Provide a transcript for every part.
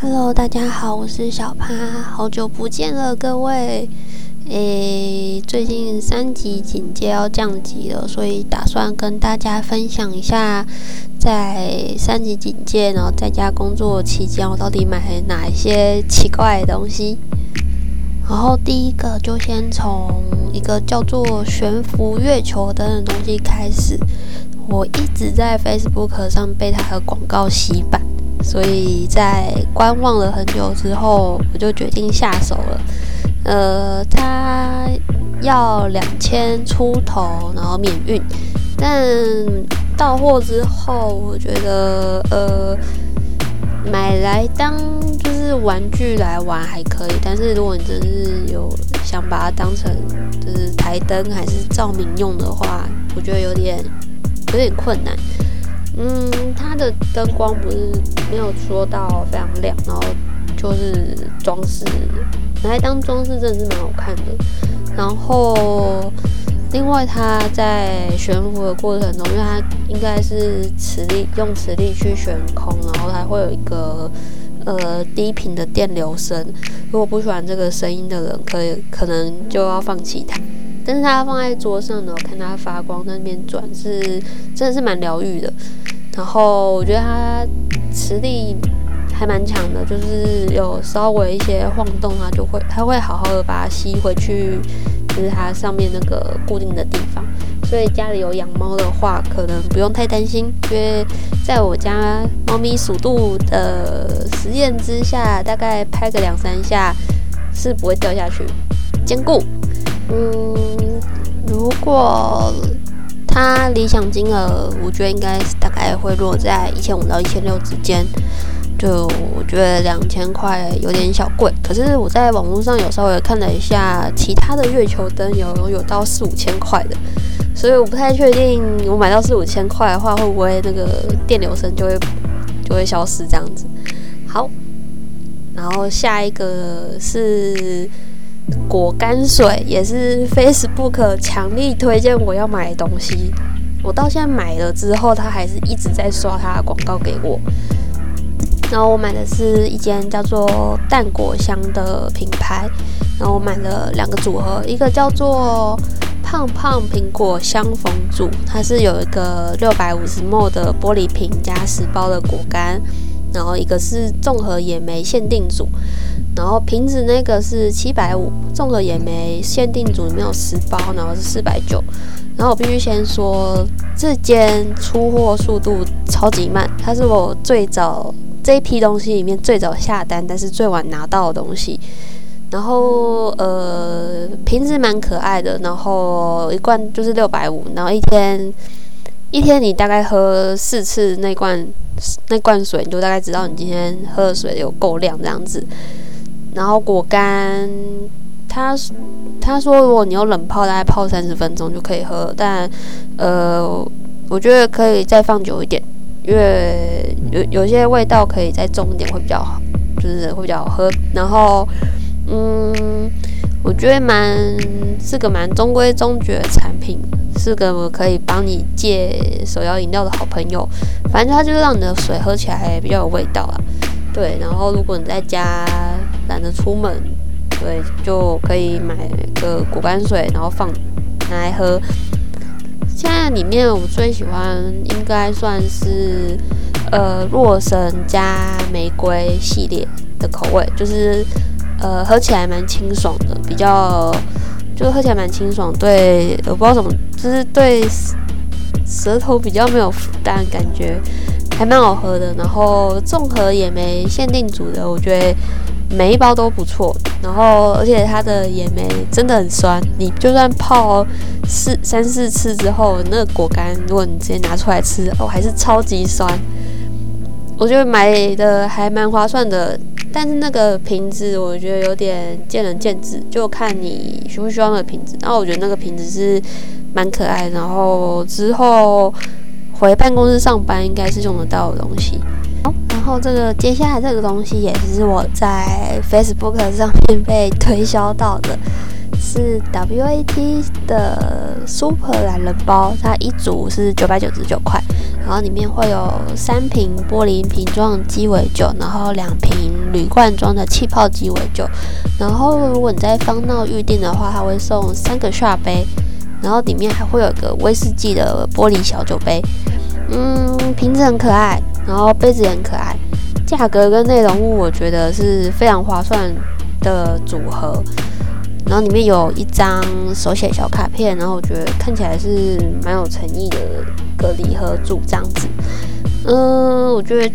Hello，大家好，我是小趴，好久不见了，各位。诶，最近三级警戒要降级了，所以打算跟大家分享一下，在三级警戒然后在家工作期间，我到底买了哪一些奇怪的东西。然后第一个就先从一个叫做悬浮月球灯的东西开始。我一直在 Facebook 上被它的广告洗版，所以在观望了很久之后，我就决定下手了。呃，它要两千出头，然后免运。但到货之后，我觉得呃，买来当就是玩具来玩还可以。但是如果你真是有想把它当成就是台灯还是照明用的话，我觉得有点有点困难。嗯，它的灯光不是没有说到非常亮，然后就是装饰。拿来当装饰真的是蛮好看的。然后，另外它在悬浮的过程中，因为它应该是磁力用磁力去悬空，然后它会有一个呃低频的电流声。如果不喜欢这个声音的人，可以可能就要放弃它。但是它放在桌上呢，我看它发光在那边转，是真的是蛮疗愈的。然后我觉得它磁力。还蛮强的，就是有稍微一些晃动，它就会，它会好好的把它吸回去，就是它上面那个固定的地方。所以家里有养猫的话，可能不用太担心，因为在我家猫咪速度的实验之下，大概拍个两三下是不会掉下去，坚固。嗯，如果它理想金额，我觉得应该是大概会落在一千五到一千六之间。就我觉得两千块有点小贵，可是我在网络上有稍微看了一下，其他的月球灯有有到四五千块的，所以我不太确定我买到四五千块的话，会不会那个电流声就会就会消失这样子。好，然后下一个是果干水，也是 Facebook 强力推荐我要买的东西，我到现在买了之后，他还是一直在刷他的广告给我。然后我买的是一间叫做蛋果香的品牌，然后我买了两个组合，一个叫做胖胖苹果香逢组，它是有一个六百五十 ml 的玻璃瓶加十包的果干，然后一个是综合野莓限定组，然后瓶子那个是七百五，综合野莓限定组里面有十包，然后是四百九，然后我必须先说这间出货速度超级慢，它是我最早。这一批东西里面最早下单，但是最晚拿到的东西，然后呃瓶子蛮可爱的，然后一罐就是六百五，然后一天一天你大概喝四次那罐那罐水，你就大概知道你今天喝的水有够量这样子。然后果干，他他说如果你用冷泡，大概泡三十分钟就可以喝，但呃我觉得可以再放久一点。因为有有些味道可以再重一点会比较好，就是会比较好喝。然后，嗯，我觉得蛮是个蛮中规中矩的产品，是个我可以帮你戒手摇饮料的好朋友。反正它就是让你的水喝起来比较有味道啊。对，然后如果你在家懒得出门，对，就可以买个果干水，然后放拿来喝。现在里面我最喜欢应该算是呃洛神加玫瑰系列的口味，就是呃喝起来蛮清爽的，比较就喝起来蛮清爽，对，我不知道怎么，就是对舌头比较没有负担，感觉还蛮好喝的。然后综合也没限定组的，我觉得。每一包都不错，然后而且它的野莓真的很酸，你就算泡四三四次之后，那个果干如果你直接拿出来吃，哦，还是超级酸。我觉得买的还蛮划算的，但是那个瓶子我觉得有点见仁见智，就看你需不需要那个瓶子。然后我觉得那个瓶子是蛮可爱，然后之后回办公室上班应该是用得到的东西。然后这个接下来这个东西也是我在 Facebook 上面被推销到的，是 WAT 的 Super 懒人包，它一组是九百九十九块，然后里面会有三瓶玻璃瓶装鸡尾酒，然后两瓶铝罐装的气泡鸡尾酒，然后如果你在方闹预定的话，它会送三个刷杯，然后里面还会有个威士忌的玻璃小酒杯，嗯，瓶子很可爱，然后杯子也很可爱，价格跟内容物我觉得是非常划算的组合。然后里面有一张手写小卡片，然后我觉得看起来是蛮有诚意的个礼盒组这样子。嗯，我觉得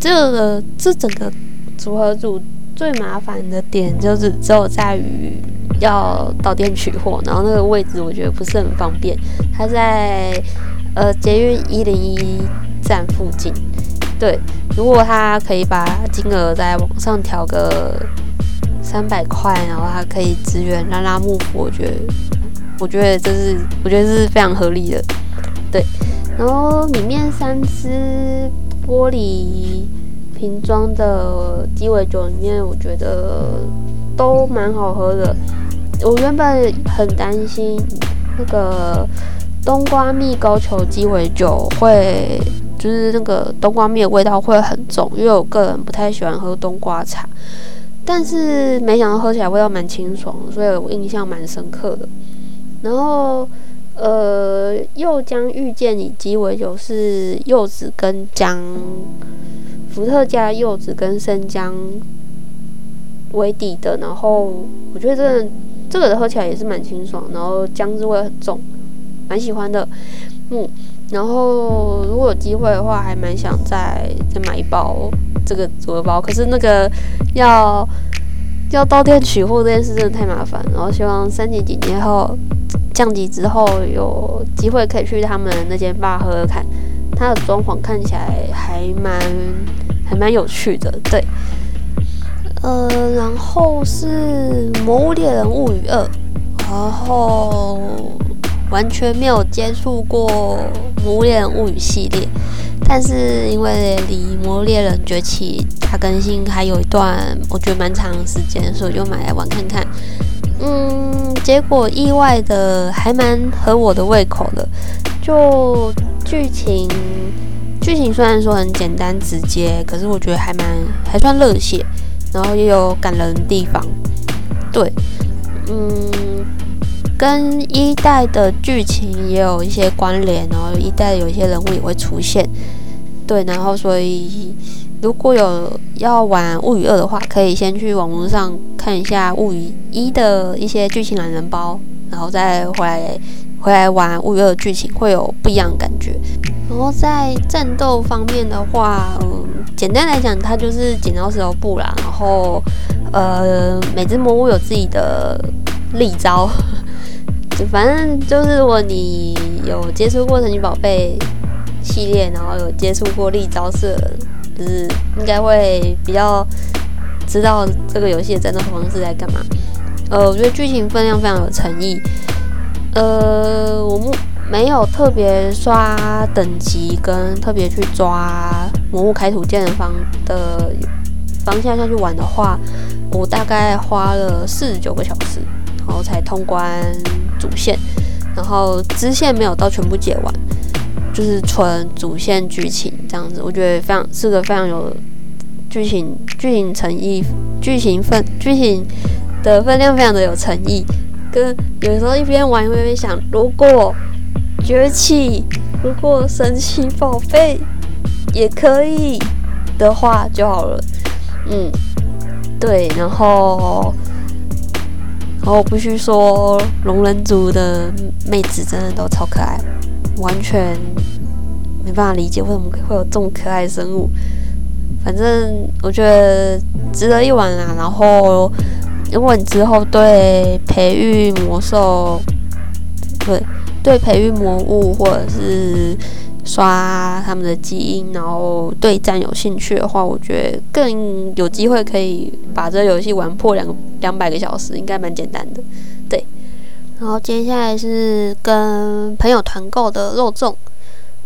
这个这整个组合组最麻烦的点就是只有在于要到店取货，然后那个位置我觉得不是很方便。它在呃捷运一零一站附近。对，如果他可以把金额再往上调个。三百块，然后他可以支援拉拉木我觉得，我觉得这是，我觉得是非常合理的，对。然后里面三支玻璃瓶装的鸡尾酒里面，我觉得都蛮好喝的。我原本很担心那个冬瓜蜜高球鸡尾酒会，就是那个冬瓜蜜的味道会很重，因为我个人不太喜欢喝冬瓜茶。但是没想到喝起来味道蛮清爽，所以我印象蛮深刻的。然后，呃，柚浆遇见你鸡尾酒是柚子跟姜，伏特加柚子跟生姜为底的。然后我觉得这这个喝起来也是蛮清爽，然后姜汁味很重，蛮喜欢的。嗯，然后如果有机会的话，还蛮想再再买一包。这个组合包，可是那个要要到店取货这件事真的太麻烦。然后希望三级警戒后降级之后有机会可以去他们那间吧喝喝看，它的装潢看起来还蛮还蛮有趣的。对，呃，然后是《魔物猎人物语二》，然后完全没有接触过《魔物猎人物语》系列。但是因为离《魔猎人崛起》它更新还有一段，我觉得蛮长时间，所以就买来玩看看。嗯，结果意外的还蛮合我的胃口的。就剧情，剧情虽然说很简单直接，可是我觉得还蛮还算热血，然后也有感人的地方。对，嗯，跟一代的剧情也有一些关联，然后一代有一些人物也会出现。对，然后所以如果有要玩物语二的话，可以先去网络上看一下物语一的一些剧情懒人包，然后再回来回来玩物语二的剧情，会有不一样的感觉。然后在战斗方面的话，嗯，简单来讲，它就是剪刀石头布啦。然后呃，每只魔物有自己的力招，反正就是如果你有接触过神奇宝贝。系列，然后有接触过立招式，就是应该会比较知道这个游戏的战斗方式在干嘛。呃，我觉得剧情分量非常有诚意。呃，我们没有特别刷等级跟特别去抓魔物开图鉴的方的方向下去玩的话，我大概花了四十九个小时，然后才通关主线，然后支线没有到全部解完。就是纯主线剧情这样子，我觉得非常是个非常有剧情剧情诚意、剧情分剧情的分量非常的有诚意。跟有时候一边玩一边想，如果崛起，如果神奇宝贝也可以的话就好了。嗯，对，然后然后我必须说，龙人族的妹子真的都超可爱。完全没办法理解为什么会有这么可爱的生物。反正我觉得值得一玩啦。然后，如果你之后对培育魔兽，对对培育魔物或者是刷他们的基因，然后对战有兴趣的话，我觉得更有机会可以把这个游戏玩破两两百个小时，应该蛮简单的。对。然后接下来是跟朋友团购的肉粽，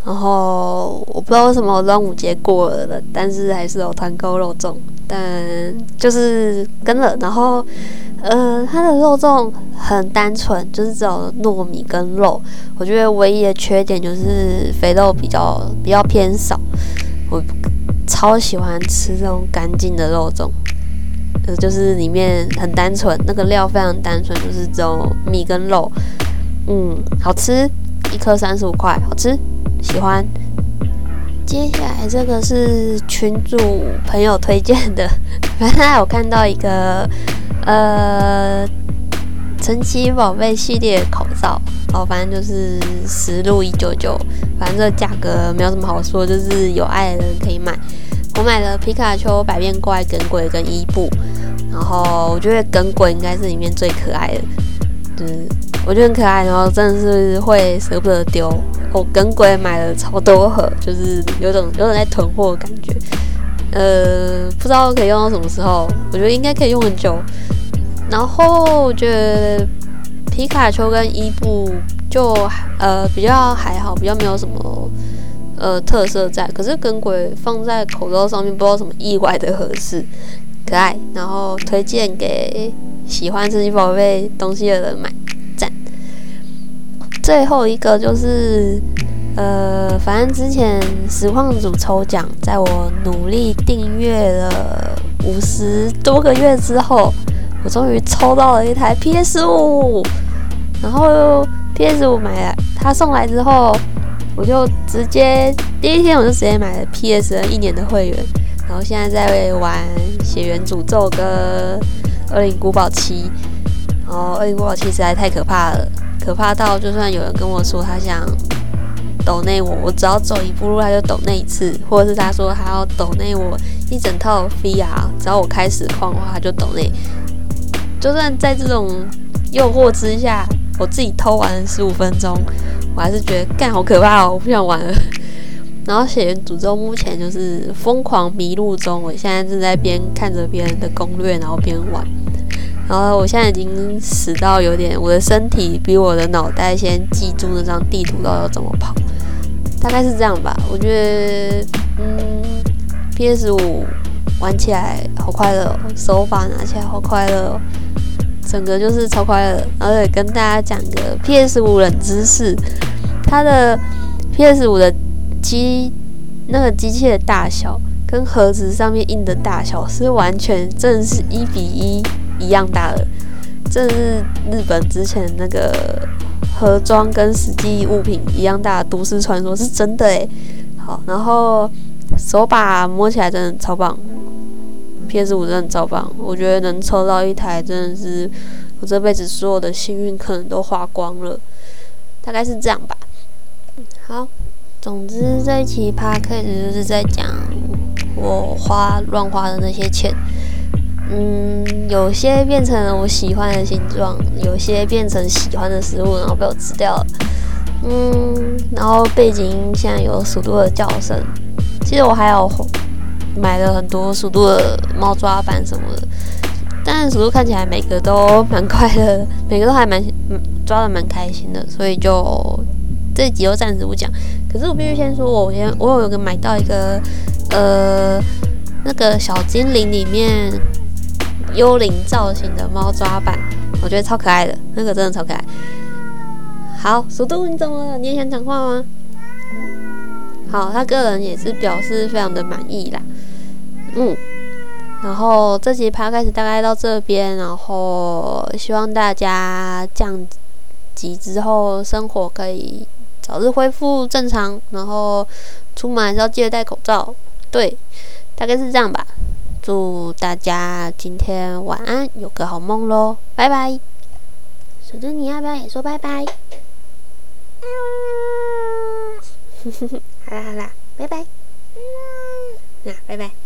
然后我不知道为什么端午节过了，但是还是有团购肉粽，但就是跟了。然后，呃，它的肉粽很单纯，就是只有糯米跟肉。我觉得唯一的缺点就是肥肉比较比较偏少。我超喜欢吃这种干净的肉粽，呃，就是里面很单纯，那个料非常单纯，就是只有米跟肉。嗯，好吃，一颗三十五块，好吃，喜欢。接下来这个是群主朋友推荐的，反正我看到一个呃神奇宝贝系列口罩，哦，反正就是十路一九九，反正这价格没有什么好说，就是有爱的人可以买。我买了皮卡丘、百变怪、耿鬼跟伊布，然后我觉得耿鬼应该是里面最可爱的，就是。我觉得很可爱，然后真的是会舍不得丢。我跟鬼买了超多盒，就是有种有种在囤货的感觉。呃，不知道可以用到什么时候，我觉得应该可以用很久。然后我觉得皮卡丘跟伊布就呃比较还好，比较没有什么呃特色在。可是跟鬼放在口罩上面，不知道什么意外的合适，可爱。然后推荐给喜欢神奇宝贝东西的人买。最后一个就是，呃，反正之前实况组抽奖，在我努力订阅了五十多个月之后，我终于抽到了一台 PS 五。然后 PS 五买了，他送来之后，我就直接第一天我就直接买了 PS 一年的会员。然后现在在玩《血缘诅咒》跟《恶灵古堡七》，然后《恶灵古堡七》实在太可怕了。可怕到，就算有人跟我说他想抖内我，我只要走一步路他就抖那一次，或者是他说他要抖内我一整套 VR，只要我开始框的话他就抖内。就算在这种诱惑之下，我自己偷玩十五分钟，我还是觉得干好可怕哦，我不想玩了。然后血缘诅咒目前就是疯狂迷路中，我现在正在边看着别人的攻略，然后边玩。然后我现在已经死到有点，我的身体比我的脑袋先记住那张地图到底要怎么跑，大概是这样吧。我觉得，嗯，PS 五玩起来好快乐，哦手法拿起来好快乐，哦整个就是超快乐。而且跟大家讲个 PS 五冷知识，它的 PS 五的机那个机器的大小跟盒子上面印的大小是完全正是一比一。一样大的，这是日本之前那个盒装跟实际物品一样大的都市传说，是真的诶。好，然后手把摸起来真的超棒，PS 五真的超棒，我觉得能抽到一台真的是我这辈子所有的幸运可能都花光了，大概是这样吧。好，总之这一期 p a 就是在讲我花乱花的那些钱。嗯，有些变成了我喜欢的形状，有些变成喜欢的食物，然后被我吃掉了。嗯，然后背景音现在有鼠度的叫声。其实我还有买了很多鼠度的猫抓板什么的，但鼠度看起来每个都蛮快乐，每个都还蛮抓的蛮开心的，所以就这集就暂时不讲。可是我必须先说，我先我有一个买到一个呃那个小精灵里面。幽灵造型的猫抓板，我觉得超可爱的，那个真的超可爱。好，速度你怎么了？你也想讲话吗？好，他个人也是表示非常的满意啦。嗯，然后这集趴开始大概到这边，然后希望大家降级之后生活可以早日恢复正常，然后出门还是要记得戴口罩。对，大概是这样吧。祝大家今天晚安，有个好梦喽！拜拜。小珍，你要不要也说拜拜？好啦好啦，拜拜。那拜拜。